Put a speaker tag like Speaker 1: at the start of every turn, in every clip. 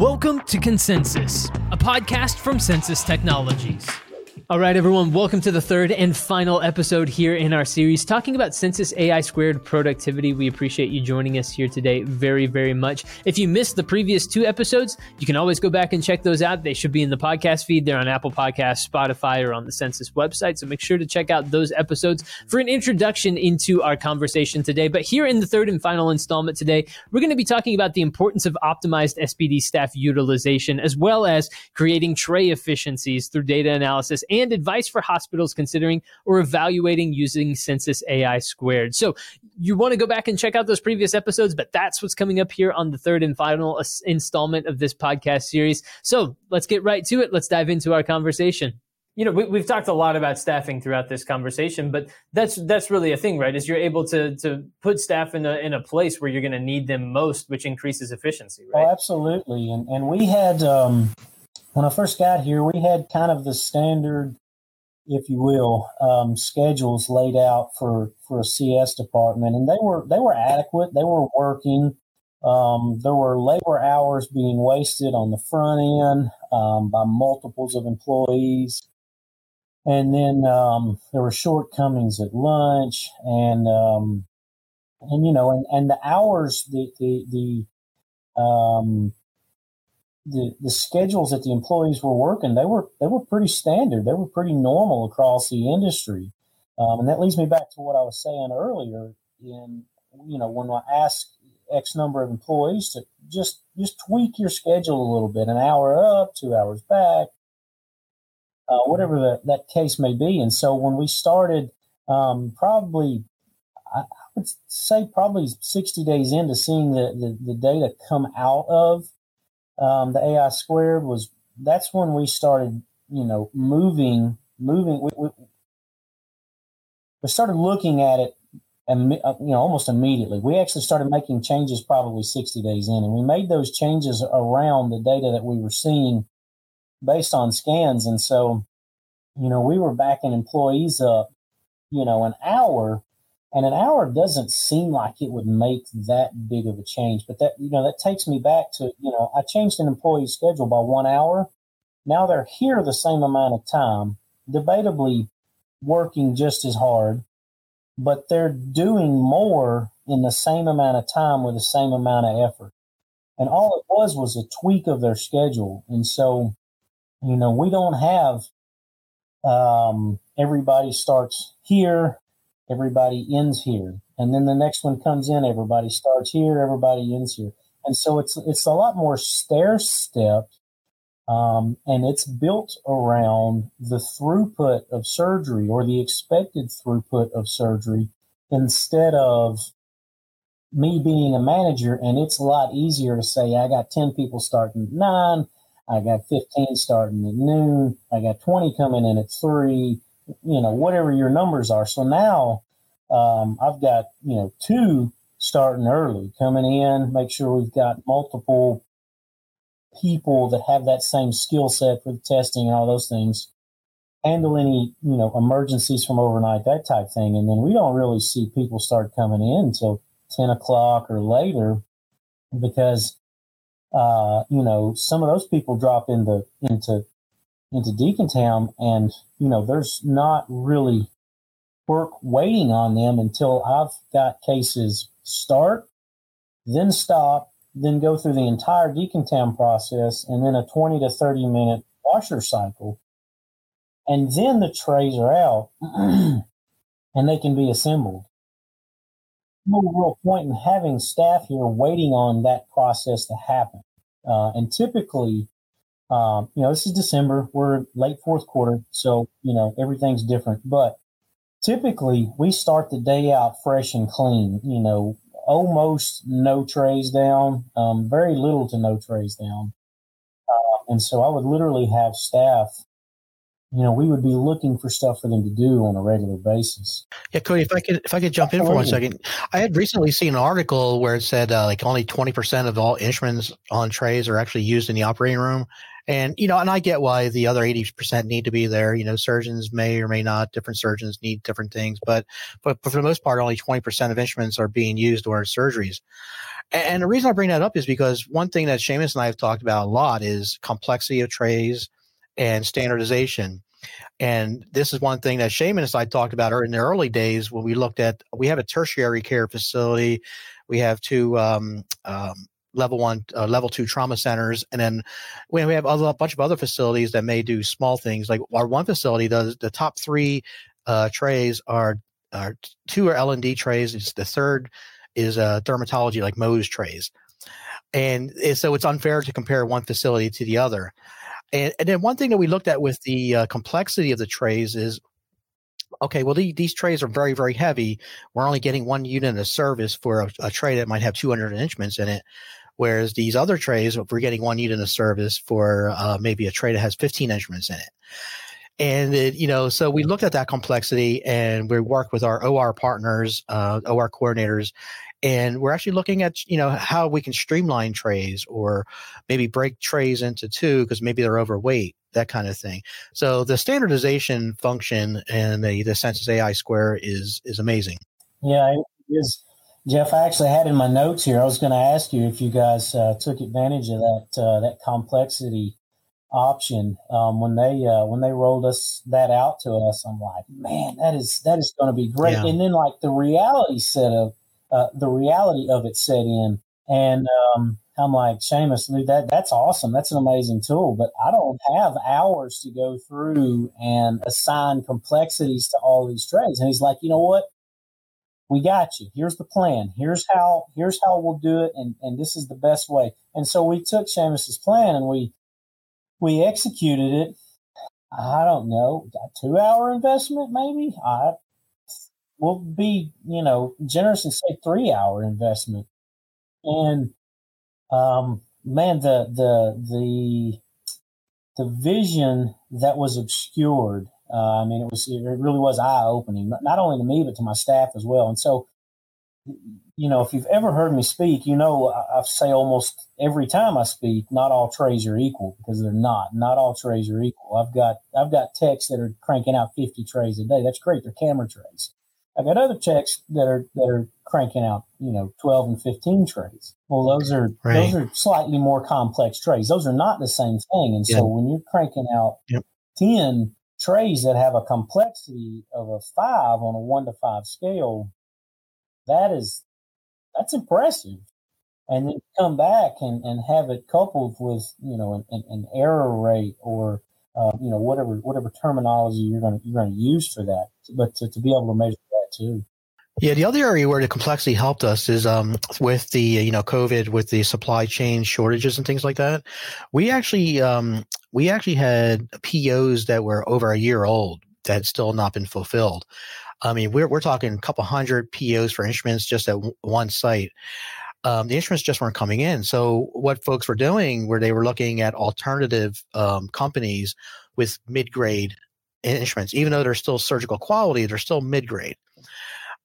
Speaker 1: Welcome to Consensus, a podcast from Census Technologies. All right, everyone, welcome to the third and final episode here in our series talking about Census AI squared productivity. We appreciate you joining us here today very, very much. If you missed the previous two episodes, you can always go back and check those out. They should be in the podcast feed. They're on Apple Podcasts, Spotify, or on the Census website. So make sure to check out those episodes for an introduction into our conversation today. But here in the third and final installment today, we're going to be talking about the importance of optimized SPD staff utilization, as well as creating tray efficiencies through data analysis and and advice for hospitals considering or evaluating using Census AI squared. So you want to go back and check out those previous episodes, but that's what's coming up here on the third and final installment of this podcast series. So let's get right to it. Let's dive into our conversation you know we, have talked a lot about staffing throughout this conversation but that's that's really a thing right is you're able to to put staff in a in a place where you're going to need them most which increases efficiency right
Speaker 2: oh, absolutely and and we had um when I first got here, we had kind of the standard, if you will, um, schedules laid out for for a CS department, and they were they were adequate. They were working. Um, there were labor hours being wasted on the front end um, by multiples of employees, and then um, there were shortcomings at lunch, and um, and you know, and, and the hours, the the the um, the, the schedules that the employees were working, they were they were pretty standard. They were pretty normal across the industry. Um, and that leads me back to what I was saying earlier. In you know, when I ask X number of employees to just just tweak your schedule a little bit, an hour up, two hours back, uh, whatever the, that case may be. And so when we started, um, probably I, would say probably 60 days into seeing the, the, the data come out of um, the AI squared was that's when we started, you know, moving, moving. We, we, we started looking at it, and uh, you know, almost immediately. We actually started making changes probably 60 days in, and we made those changes around the data that we were seeing based on scans. And so, you know, we were backing employees up, you know, an hour and an hour doesn't seem like it would make that big of a change. But that, you know, that takes me back to, you know, I changed an employee's schedule by one hour. Now they're here the same amount of time, debatably working just as hard, but they're doing more in the same amount of time with the same amount of effort. And all it was was a tweak of their schedule. And so, you know, we don't have um, everybody starts here everybody ends here. And then the next one comes in, everybody starts here, everybody ends here. And so it's it's a lot more stair stepped, um, and it's built around the throughput of surgery or the expected throughput of surgery instead of me being a manager. And it's a lot easier to say, I got 10 people starting at nine, I got 15 starting at noon, I got 20 coming in at three, you know, whatever your numbers are. So now um, I've got, you know, two starting early coming in, make sure we've got multiple people that have that same skill set for the testing and all those things. Handle any, you know, emergencies from overnight, that type thing. And then we don't really see people start coming in until 10 o'clock or later because, uh, you know, some of those people drop into, into into decontam, and you know, there's not really work waiting on them until I've got cases start, then stop, then go through the entire decontam process, and then a 20 to 30 minute washer cycle. And then the trays are out and they can be assembled. No real point in having staff here waiting on that process to happen. Uh, and typically, um, you know, this is December. We're late fourth quarter, so you know everything's different. But typically, we start the day out fresh and clean. You know, almost no trays down, um, very little to no trays down. Uh, and so I would literally have staff you know, we would be looking for stuff for them to do on a regular basis.
Speaker 3: Yeah, Cody, if I could, if I could jump in for one second, I had recently seen an article where it said uh, like only twenty percent of all instruments on trays are actually used in the operating room, and you know, and I get why the other eighty percent need to be there. You know, surgeons may or may not. Different surgeons need different things, but but, for the most part, only twenty percent of instruments are being used during surgeries. And the reason I bring that up is because one thing that Seamus and I have talked about a lot is complexity of trays and standardization. And this is one thing that Seamus and I talked about in the early days when we looked at, we have a tertiary care facility. We have two um, um, level one, uh, level two trauma centers. And then we we have other, a bunch of other facilities that may do small things. Like our one facility does the top three uh, trays are, are two are L&D trays. It's the third is uh, dermatology like Mohs trays. And so it's unfair to compare one facility to the other. And, and then one thing that we looked at with the uh, complexity of the trays is okay, well, the, these trays are very, very heavy. We're only getting one unit of service for a, a, tray that might have 200 instruments in it. Whereas these other trays, we're getting one unit of service for uh, maybe a tray that has 15 instruments in it. And it, you know, so we looked at that complexity and we work with our OR partners, uh, OR coordinators, and we're actually looking at you know how we can streamline trays or maybe break trays into two because maybe they're overweight that kind of thing. So the standardization function and the, the census ai square is is amazing.
Speaker 2: Yeah it is jeff i actually had in my notes here i was going to ask you if you guys uh, took advantage of that uh, that complexity option um, when they uh, when they rolled us that out to us i'm like man that is that is going to be great yeah. and then like the reality set of uh, the reality of it set in. And um, I'm like, Seamus, dude, that that's awesome. That's an amazing tool, but I don't have hours to go through and assign complexities to all these trays. And he's like, you know what? We got you. Here's the plan. Here's how here's how we'll do it, and, and this is the best way. And so we took Seamus's plan and we we executed it. I don't know, two hour investment maybe. I will be, you know, generous and say three hour investment. And um, man, the the the the vision that was obscured. Uh, I mean, it was it really was eye opening, not only to me but to my staff as well. And so, you know, if you've ever heard me speak, you know I, I say almost every time I speak, not all trays are equal because they're not. Not all trays are equal. I've got I've got techs that are cranking out fifty trays a day. That's great. They're camera trays. I've got other checks that are that are cranking out, you know, twelve and fifteen trays. Well, those are right. those are slightly more complex trays. Those are not the same thing. And so when you're cranking out yep. ten trays that have a complexity of a five on a one to five scale, that is that's impressive. And then come back and, and have it coupled with, you know, an, an error rate or uh, you know, whatever whatever terminology you're going to you're going to use for that. But to, to be able to measure that too.
Speaker 3: Yeah, the other area where the complexity helped us is um, with the you know COVID, with the supply chain shortages and things like that. We actually um, we actually had POs that were over a year old that had still not been fulfilled. I mean, we're we're talking a couple hundred POs for instruments just at w- one site. Um, the instruments just weren't coming in. So what folks were doing, where they were looking at alternative um, companies with mid grade instruments, even though they're still surgical quality, they're still mid grade.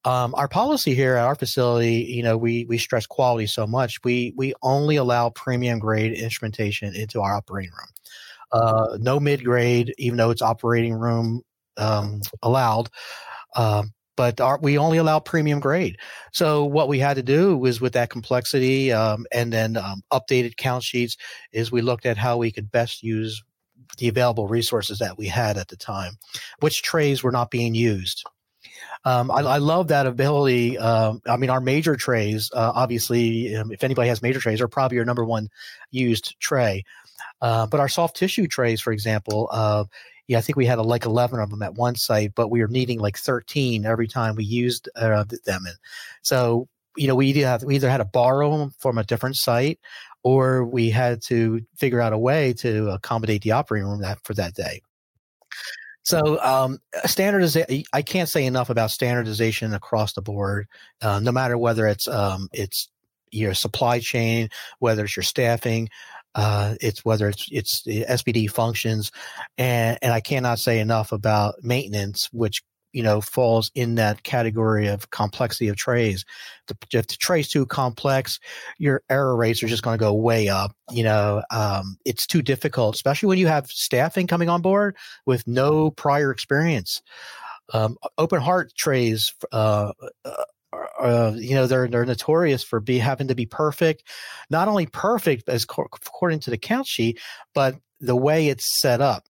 Speaker 3: Um, our policy here at our facility, you know, we we stress quality so much. We we only allow premium grade instrumentation into our operating room. Uh, no mid grade, even though it's operating room um, allowed. Um, but our, we only allow premium grade. So what we had to do was with that complexity um, and then um, updated count sheets is we looked at how we could best use the available resources that we had at the time, which trays were not being used. Um, I, I, love that ability. Um, I mean, our major trays, uh, obviously, um, if anybody has major trays, are probably your number one used tray. Uh, but our soft tissue trays, for example, uh, yeah, I think we had like 11 of them at one site, but we were needing like 13 every time we used uh, them. And so, you know, we either, have, we either had to borrow them from a different site or we had to figure out a way to accommodate the operating room that, for that day. So um, standardization, I can't say enough about standardization across the board, uh, no matter whether it's um, it's your supply chain, whether it's your staffing, uh, it's whether it's it's the SPD functions, and and I cannot say enough about maintenance, which you know falls in that category of complexity of trays. If the tray's too complex, your error rates are just going to go way up. You know, um, it's too difficult, especially when you have staffing coming on board with no prior experience. Um, open heart trays uh, uh uh, you know they're they're notorious for be having to be perfect, not only perfect as co- according to the count sheet, but the way it's set up.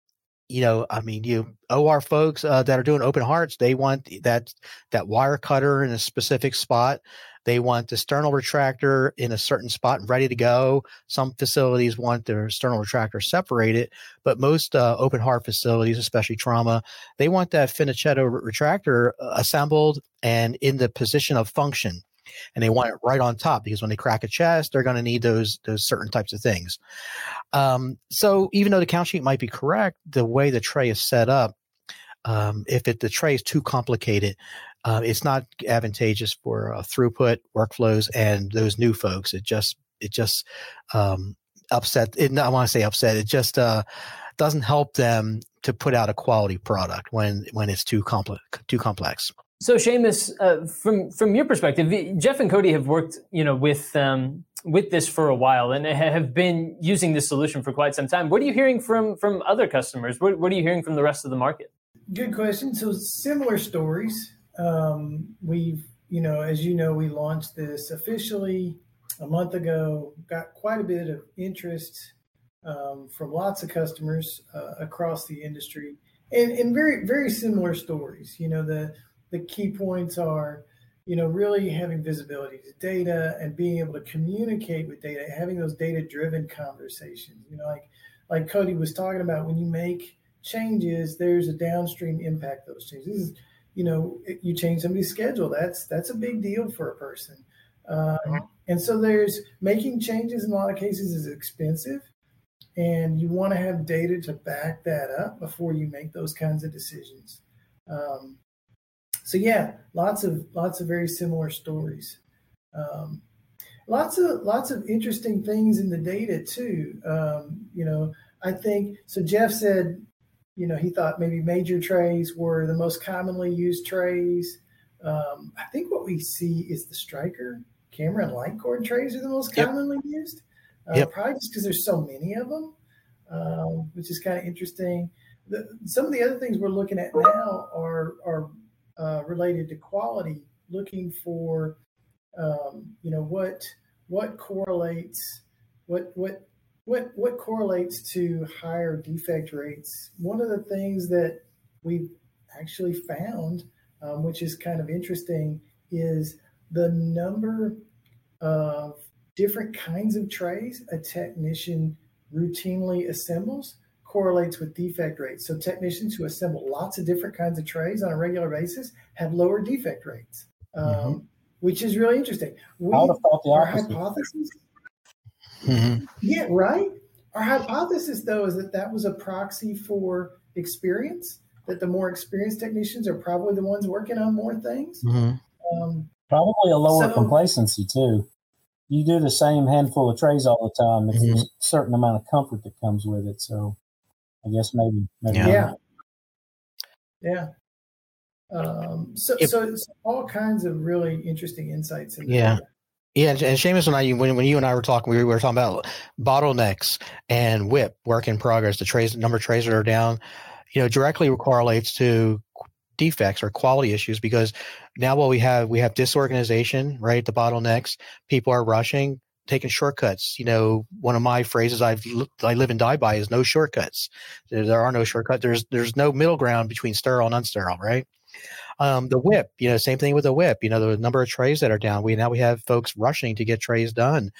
Speaker 3: You know, I mean, you OR folks uh, that are doing open hearts, they want that that wire cutter in a specific spot. They want the sternal retractor in a certain spot and ready to go. Some facilities want their sternal retractor separated, but most uh, open heart facilities, especially trauma, they want that Finochietto retractor uh, assembled and in the position of function. And they want it right on top because when they crack a chest, they're going to need those those certain types of things. Um, so even though the count sheet might be correct, the way the tray is set up, um, if it, the tray is too complicated, uh, it's not advantageous for uh, throughput workflows and those new folks. It just it just um, upset. It, I want to say upset. It just uh, doesn't help them to put out a quality product when when it's too complex. Too complex.
Speaker 1: So, Seamus, uh, from from your perspective, Jeff and Cody have worked, you know, with um, with this for a while and have been using this solution for quite some time. What are you hearing from from other customers? What, what are you hearing from the rest of the market?
Speaker 4: Good question. So, similar stories um, we've, you know, as you know, we launched this officially a month ago, got quite a bit of interest um, from lots of customers uh, across the industry and, and very, very similar stories. You know, the, the key points are, you know, really having visibility to data and being able to communicate with data, having those data driven conversations, you know, like, like Cody was talking about when you make changes, there's a downstream impact those changes you know you change somebody's schedule that's that's a big deal for a person. Um, and so there's making changes in a lot of cases is expensive and you want to have data to back that up before you make those kinds of decisions. Um, so yeah lots of lots of very similar stories. Um, lots of lots of interesting things in the data too. Um, you know i think so jeff said you know, he thought maybe major trays were the most commonly used trays. Um, I think what we see is the Stryker, camera and light cord trays are the most yep. commonly used. Uh, yep. Probably just because there's so many of them, um, which is kind of interesting. The, some of the other things we're looking at now are are uh, related to quality, looking for um, you know what what correlates, what what what what correlates to higher defect rates? One of the things that we've actually found, um, which is kind of interesting, is the number of different kinds of trays a technician routinely assembles correlates with defect rates. So technicians who assemble lots of different kinds of trays on a regular basis have lower defect rates, um, mm-hmm. which is really interesting.
Speaker 2: We, our
Speaker 4: hypothesis Mm-hmm. Yeah, right. Our hypothesis, though, is that that was a proxy for experience. That the more experienced technicians are probably the ones working on more things.
Speaker 2: Mm-hmm. Um, probably a lower so, complacency too. You do the same handful of trays all the time. There's mm-hmm. a certain amount of comfort that comes with it. So, I guess maybe, maybe
Speaker 4: yeah, yeah. Um, so, so it's all kinds of really interesting insights.
Speaker 3: In yeah. Data. Yeah, and, Seamus and I, when, when you and I were talking, we were talking about bottlenecks and WIP, work in progress. The trays, number that are down, you know, directly correlates to defects or quality issues because now what we have, we have disorganization, right? The bottlenecks, people are rushing, taking shortcuts. You know, one of my phrases I've I live and die by is no shortcuts. There, there are no shortcuts. There's there's no middle ground between sterile and unsterile, right? Um, the WIP, you know, same thing with the WIP. You know, the number of trays that are down. We now we have folks rushing to get trays done,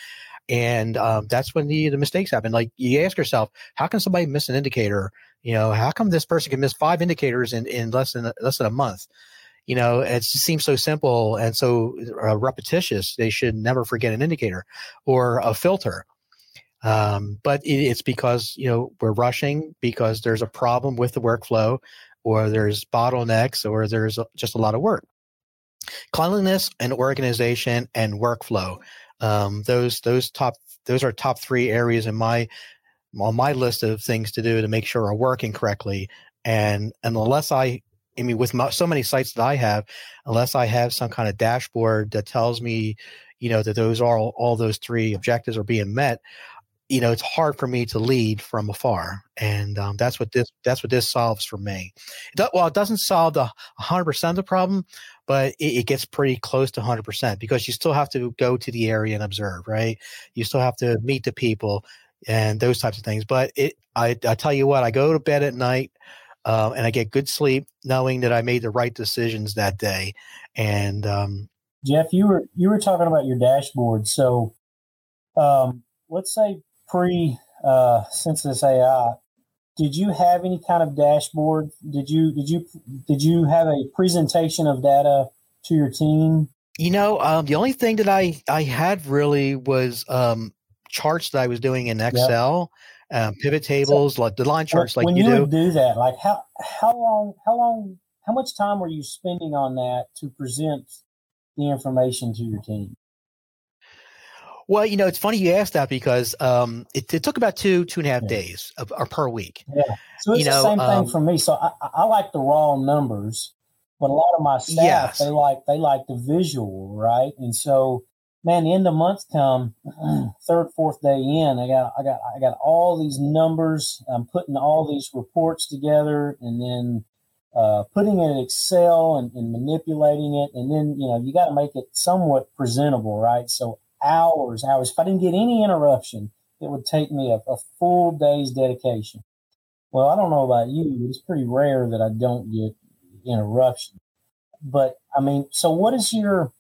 Speaker 3: and um, that's when the the mistakes happen. Like you ask yourself, how can somebody miss an indicator? You know, how come this person can miss five indicators in in less than less than a month? You know, it just seems so simple and so uh, repetitious. They should never forget an indicator or a filter. Um, but it, it's because you know we're rushing because there's a problem with the workflow or there's bottlenecks or there's just a lot of work. Cleanliness and organization and workflow. Um, those those top those are top three areas in my on my list of things to do to make sure are working correctly. And, and unless I, I mean, with my, so many sites that I have, unless I have some kind of dashboard that tells me, you know, that those are all, all those three objectives are being met, you know, it's hard for me to lead from afar, and um, that's what this that's what this solves for me. It well, it doesn't solve the 100 percent of the problem, but it, it, gets pretty close to 100% because you still have to go to the area and observe, right? You still have to meet the people and those types of things. But it, I, I tell you what, I go to bed at night um, and I get good sleep knowing that I made the right decisions that day. And um,
Speaker 2: Jeff, you were you were talking about your dashboard. So um, let's say pre uh, Census AI, did you have any kind of dashboard? Did you did you did you have a presentation of data to your team?
Speaker 3: You know, um, the only thing that I I had really was um, charts that I was doing in Excel, yep. um, pivot tables, so, like the line charts, like
Speaker 2: when
Speaker 3: you,
Speaker 2: you
Speaker 3: do.
Speaker 2: do that, like how how long how long how much time were you spending on that to present the information to your team?
Speaker 3: Well, you know, it's funny you asked that because um, it, it, took about two two and a half yeah. days of, or per week.
Speaker 2: Yeah, so it's you the know, same thing um, for me. So I, I, like the raw numbers, but a lot of my staff yes. they like they like the visual, right? And so, man, the end of month come, third fourth day in, I got I got I got all these numbers. I'm putting all these reports together, and then uh, putting it in Excel and, and, manipulating it, and then you know you got to make it somewhat presentable, right? So hours, hours. If I didn't get any interruption, it would take me a, a full day's dedication. Well, I don't know about you, it's pretty rare that I don't get interruption. But I mean, so what is your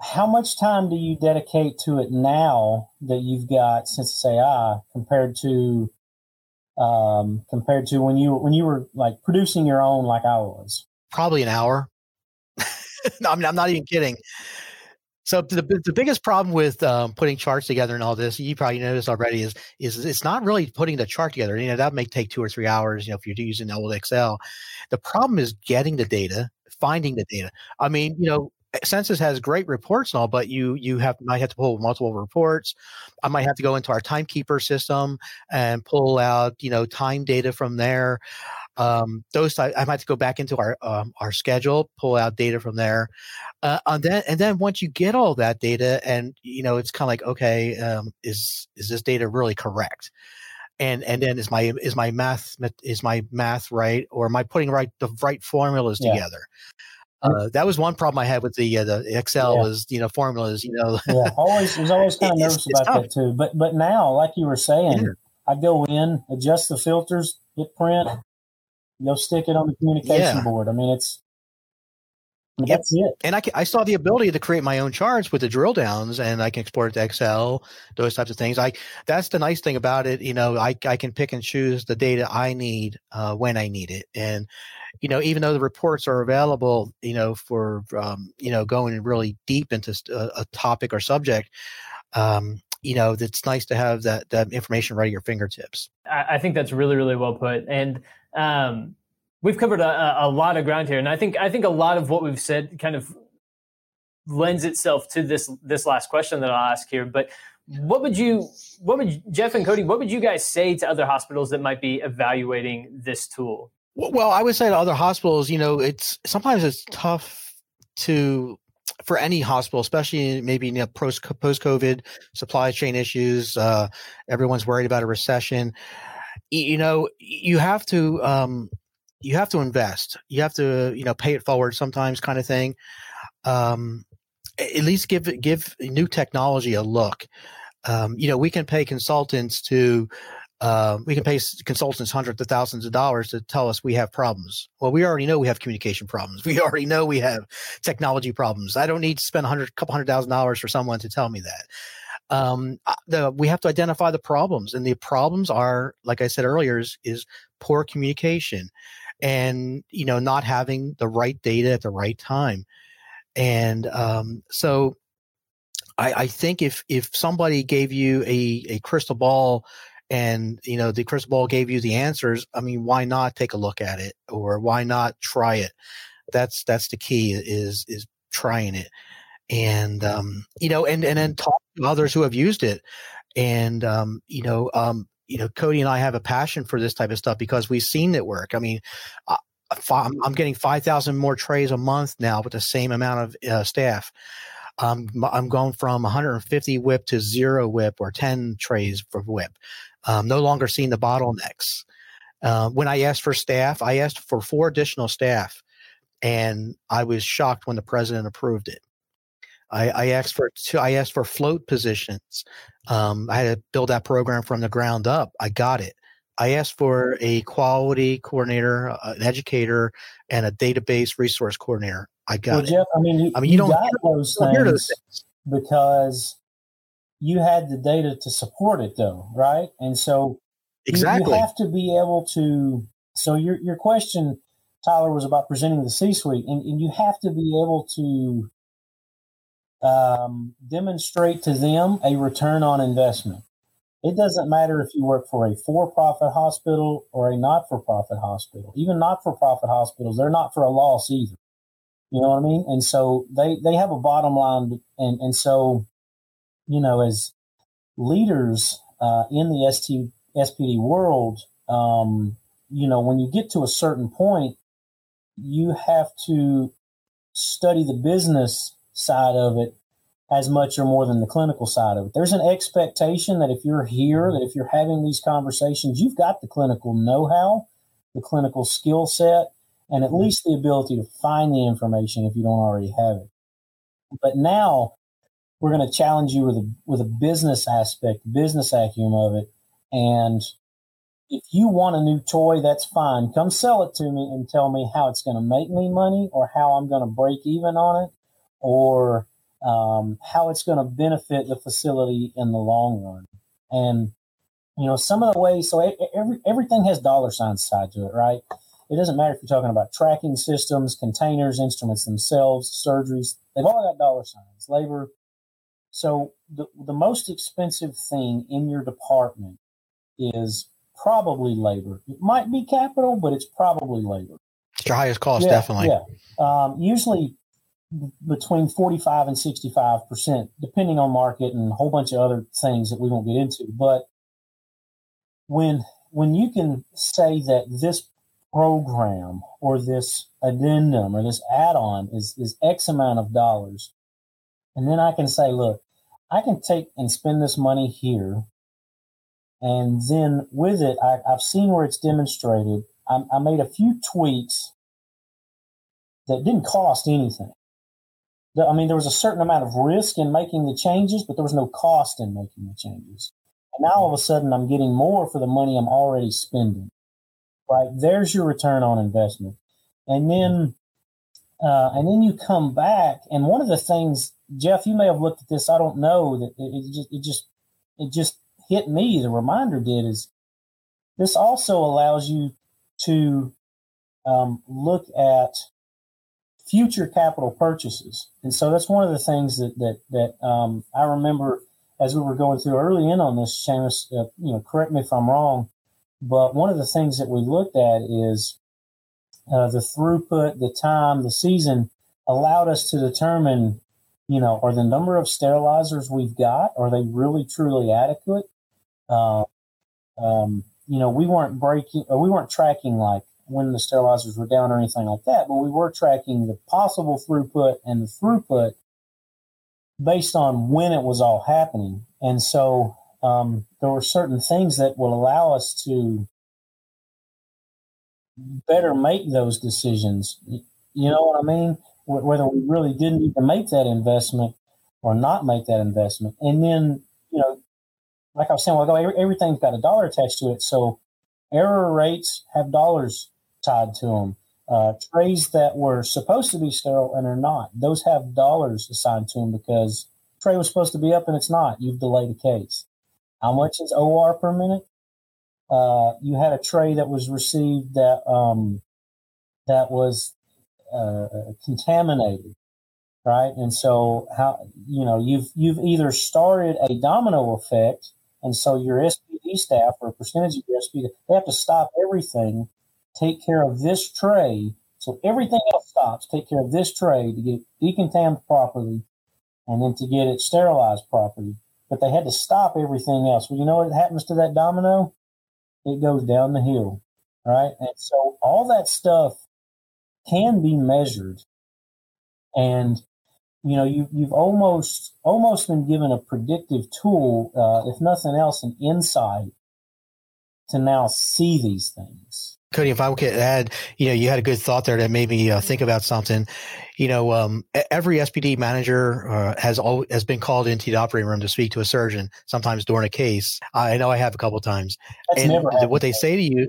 Speaker 2: how much time do you dedicate to it now that you've got Census AI compared to um, compared to when you when you were like producing your own like I was?
Speaker 3: Probably an hour. no, I'm, I'm not even kidding. So the the biggest problem with um, putting charts together and all this, you probably noticed already, is is it's not really putting the chart together. You know that may take two or three hours. You know if you're using old Excel, the problem is getting the data, finding the data. I mean, you know, Census has great reports and all, but you you have might have to pull multiple reports. I might have to go into our timekeeper system and pull out you know time data from there um, those I, I might have to go back into our um, our schedule, pull out data from there, uh, and then and then once you get all that data, and you know it's kind of like okay, um, is is this data really correct? And and then is my is my math is my math right, or am I putting right the right formulas yeah. together? Uh, that was one problem I had with the uh, the Excel yeah. was you know formulas you know
Speaker 2: yeah always was always kind of nervous it's, about it's that too but but now like you were saying yeah. I go in adjust the filters hit print You'll stick it on the communication yeah. board. I mean, it's I mean, yep. that's it.
Speaker 3: And I, can, I saw the ability to create my own charts with the drill downs, and I can export it to Excel, those types of things. I that's the nice thing about it. You know, I I can pick and choose the data I need uh, when I need it, and you know, even though the reports are available, you know, for um, you know going really deep into a, a topic or subject, um, you know, it's nice to have that that information right at your fingertips.
Speaker 1: I think that's really really well put, and um, we've covered a, a, lot of ground here, and I think I think a lot of what we've said kind of lends itself to this this last question that I'll ask here. But what would you, what would Jeff and Cody, what would you guys say to other hospitals that might be evaluating this tool?
Speaker 3: Well, I would say to other hospitals, you know, it's sometimes it's tough to for any hospital, especially maybe you know, post post COVID supply chain issues. Uh, everyone's worried about a recession you know you have to um, you have to invest you have to you know pay it forward sometimes kind of thing um, at least give give new technology a look um, you know we can pay consultants to uh, we can pay consultants hundreds of thousands of dollars to tell us we have problems. Well, we already know we have communication problems. We already know we have technology problems. I don't need to spend a hundred, couple hundred thousand dollars for someone to tell me that um, uh, the, we have to identify the problems, and the problems are, like I said earlier, is, is poor communication, and you know not having the right data at the right time, and um, so I, I think if if somebody gave you a, a crystal ball and you know the crystal ball gave you the answers i mean why not take a look at it or why not try it? That's that's the key is is trying it and um, you know, and and then talk to others who have used it, and um, you know, um, you know, Cody and I have a passion for this type of stuff because we've seen it work. I mean. Uh, I'm getting 5,000 more trays a month now with the same amount of uh, staff. Um, I'm going from 150 WIP to zero WIP or 10 trays for WIP. Um, no longer seeing the bottlenecks. Uh, when I asked for staff, I asked for four additional staff and I was shocked when the president approved it. I, I asked for I asked for float positions. Um, I had to build that program from the ground up. I got it. I asked for a quality coordinator, uh, an educator, and a database resource coordinator. I got
Speaker 2: well,
Speaker 3: it.
Speaker 2: Jeff, I mean, you, I mean, you, you don't got those things, things because you had the data to support it, though, right? And so
Speaker 3: exactly,
Speaker 2: you, you have to be able to. So your your question, Tyler, was about presenting the C-suite, and, and you have to be able to um, demonstrate to them a return on investment. It doesn't matter if you work for a for profit hospital or a not for profit hospital. Even not for profit hospitals, they're not for a loss either. You know what I mean? And so they, they have a bottom line. And, and so, you know, as leaders uh, in the ST, SPD world, um, you know, when you get to a certain point, you have to study the business side of it as much or more than the clinical side of it. There's an expectation that if you're here, that if you're having these conversations, you've got the clinical know how, the clinical skill set, and at mm-hmm. least the ability to find the information if you don't already have it. But now we're going to challenge you with a with a business aspect, business acumen of it, and if you want a new toy, that's fine. Come sell it to me and tell me how it's going to make me money or how I'm going to break even on it or um, how it's going to benefit the facility in the long run. And, you know, some of the ways, so every, everything has dollar signs tied to it, right? It doesn't matter if you're talking about tracking systems, containers, instruments themselves, surgeries, they've all got dollar signs, labor. So the, the most expensive thing in your department is probably labor. It might be capital, but it's probably labor.
Speaker 3: It's your highest cost, yeah, definitely.
Speaker 2: Yeah. Um, usually between 45 and 65 percent, depending on market and a whole bunch of other things that we won't get into. But when when you can say that this program or this addendum or this add-on is is X amount of dollars, and then I can say, look, I can take and spend this money here, and then with it, I, have seen where it's demonstrated. I, I made a few tweaks that didn't cost anything I mean, there was a certain amount of risk in making the changes, but there was no cost in making the changes. And now all of a sudden, I'm getting more for the money I'm already spending. Right there's your return on investment, and then uh, and then you come back. And one of the things, Jeff, you may have looked at this. I don't know that it, it just it just it just hit me. The reminder did is this also allows you to um, look at future capital purchases. And so that's one of the things that that that um, I remember as we were going through early in on this, Seamus. Uh, you know, correct me if I'm wrong, but one of the things that we looked at is uh, the throughput, the time, the season allowed us to determine, you know, are the number of sterilizers we've got are they really truly adequate? Uh, um, you know, we weren't breaking, or we weren't tracking like when the sterilizers were down or anything like that, but we were tracking the possible throughput and the throughput based on when it was all happening. And so um, there were certain things that will allow us to better make those decisions. You know what I mean? Whether we really didn't need to make that investment or not make that investment. And then, you know, like I was saying, well, everything's got a dollar attached to it. So error rates have dollars tied to them. Uh, trays that were supposed to be sterile and are not, those have dollars assigned to them because tray was supposed to be up and it's not. You've delayed a case. How much is OR per minute? Uh, you had a tray that was received that um, that was uh, contaminated, right? And so how you know you've you've either started a domino effect, and so your SPD staff or a percentage of your SPD they have to stop everything take care of this tray. So everything else stops. Take care of this tray to get it decontaminated properly and then to get it sterilized properly. But they had to stop everything else. Well, you know what happens to that domino? It goes down the hill, right? And so all that stuff can be measured. And you know, you, you've almost almost been given a predictive tool, uh, if nothing else, an insight to now see these things
Speaker 3: Cody, if I could add, you know, you had a good thought there that made me uh, think about something. You know, um, every SPD manager uh, has all has been called into the operating room to speak to a surgeon. Sometimes during a case, I know I have a couple times.
Speaker 2: That's
Speaker 3: and what they say to you,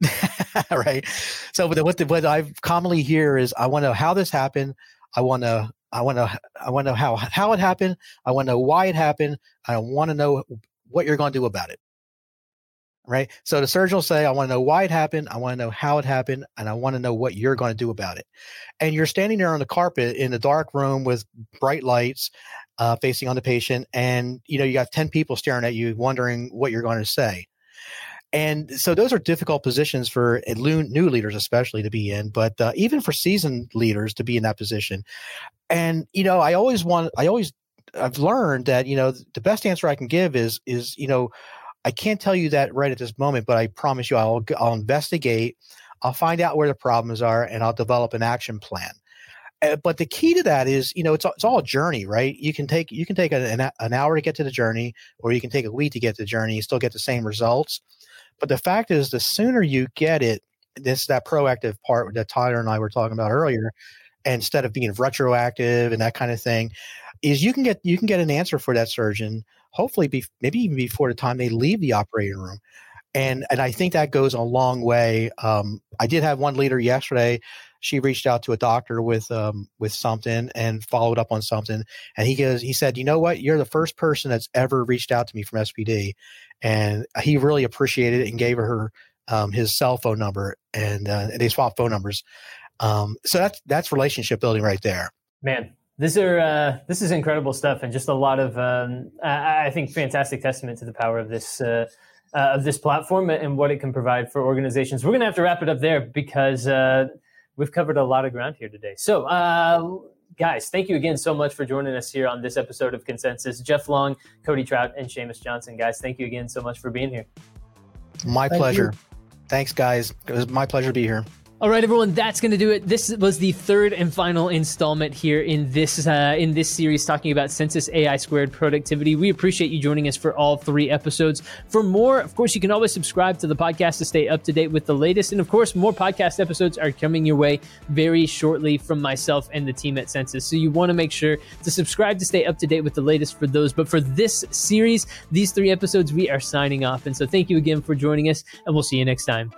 Speaker 3: right? So, what the, what I commonly hear is, I want to know how this happened. I want to I want to I want to know how how it happened. I want to know why it happened. I want to know what you're going to do about it right? So the surgeon will say, I want to know why it happened, I want to know how it happened, and I want to know what you're going to do about it. And you're standing there on the carpet in a dark room with bright lights uh, facing on the patient, and you know you got ten people staring at you, wondering what you're going to say. And so those are difficult positions for new leaders, especially to be in, but uh, even for seasoned leaders to be in that position. And you know, I always want, I always, I've learned that you know the best answer I can give is is you know I can't tell you that right at this moment, but I promise you I'll, I'll investigate, I'll find out where the problems are, and I'll develop an action plan. Uh, but the key to that is, you know, it's, it's all a journey, right? You can take you can take an, an hour to get to the journey, or you can take a week to get to the journey. You still get the same results. But the fact is, the sooner you get it, this is that proactive part that Tyler and I were talking about earlier, instead of being retroactive and that kind of thing, is you can get you can get an answer for that surgeon hopefully be, maybe even before the time they leave the operating room. And, and I think that goes a long way. Um, I did have one leader yesterday. She reached out to a doctor with um, with something and followed up on something. And he goes, he said, you know what? You're the first person that's ever reached out to me from SPD, and he really appreciated it and gave her um, his cell phone number, and, uh, and they swapped phone numbers. Um, so that's that's relationship building right there.
Speaker 1: Man, these are uh, this is incredible stuff, and just a lot of um, I, I, think fantastic testament to the power of this uh, uh, of this platform and what it can provide for organizations. We're going to have to wrap it up there because uh, we've covered a lot of ground here today. So, uh, guys, thank you again so much for joining us here on this episode of Consensus. Jeff Long, Cody Trout, and Seamus Johnson. Guys, thank you again so much for being here.
Speaker 3: My thank pleasure. You. Thanks, guys. It was my pleasure to be here.
Speaker 1: All right, everyone, that's going to do it. This was the third and final installment here in this uh, in this series talking about Census AI squared productivity. We appreciate you joining us for all three episodes. For more, of course, you can always subscribe to the podcast to stay up to date with the latest. And of course, more podcast episodes are coming your way very shortly from myself and the team at Census. So you want to make sure to subscribe to stay up to date with the latest for those. But for this series, these three episodes, we are signing off. And so thank you again for joining us, and we'll see you next time.